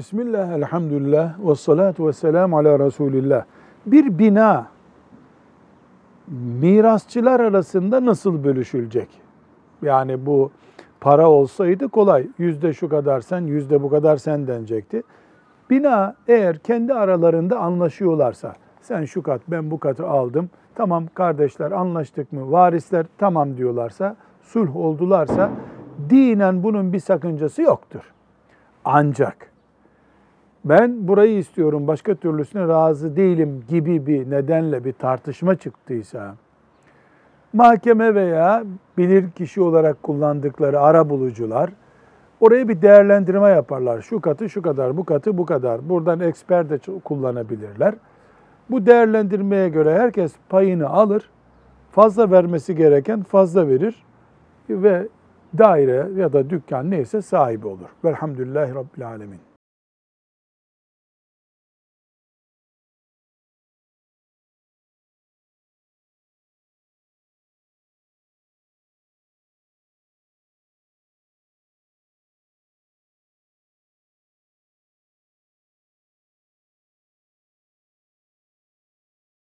Bismillah, elhamdülillah, ve salatu ve selamu ala Resulillah. Bir bina mirasçılar arasında nasıl bölüşülecek? Yani bu para olsaydı kolay. Yüzde şu kadar sen, yüzde bu kadar sen denecekti. Bina eğer kendi aralarında anlaşıyorlarsa, sen şu kat, ben bu katı aldım. Tamam kardeşler anlaştık mı? Varisler tamam diyorlarsa, sulh oldularsa dinen bunun bir sakıncası yoktur. Ancak ben burayı istiyorum, başka türlüsüne razı değilim gibi bir nedenle bir tartışma çıktıysa, mahkeme veya bilir kişi olarak kullandıkları ara bulucular oraya bir değerlendirme yaparlar. Şu katı şu kadar, bu katı bu kadar. Buradan eksper de kullanabilirler. Bu değerlendirmeye göre herkes payını alır. Fazla vermesi gereken fazla verir ve daire ya da dükkan neyse sahibi olur. Velhamdülillahi Rabbil Alemin.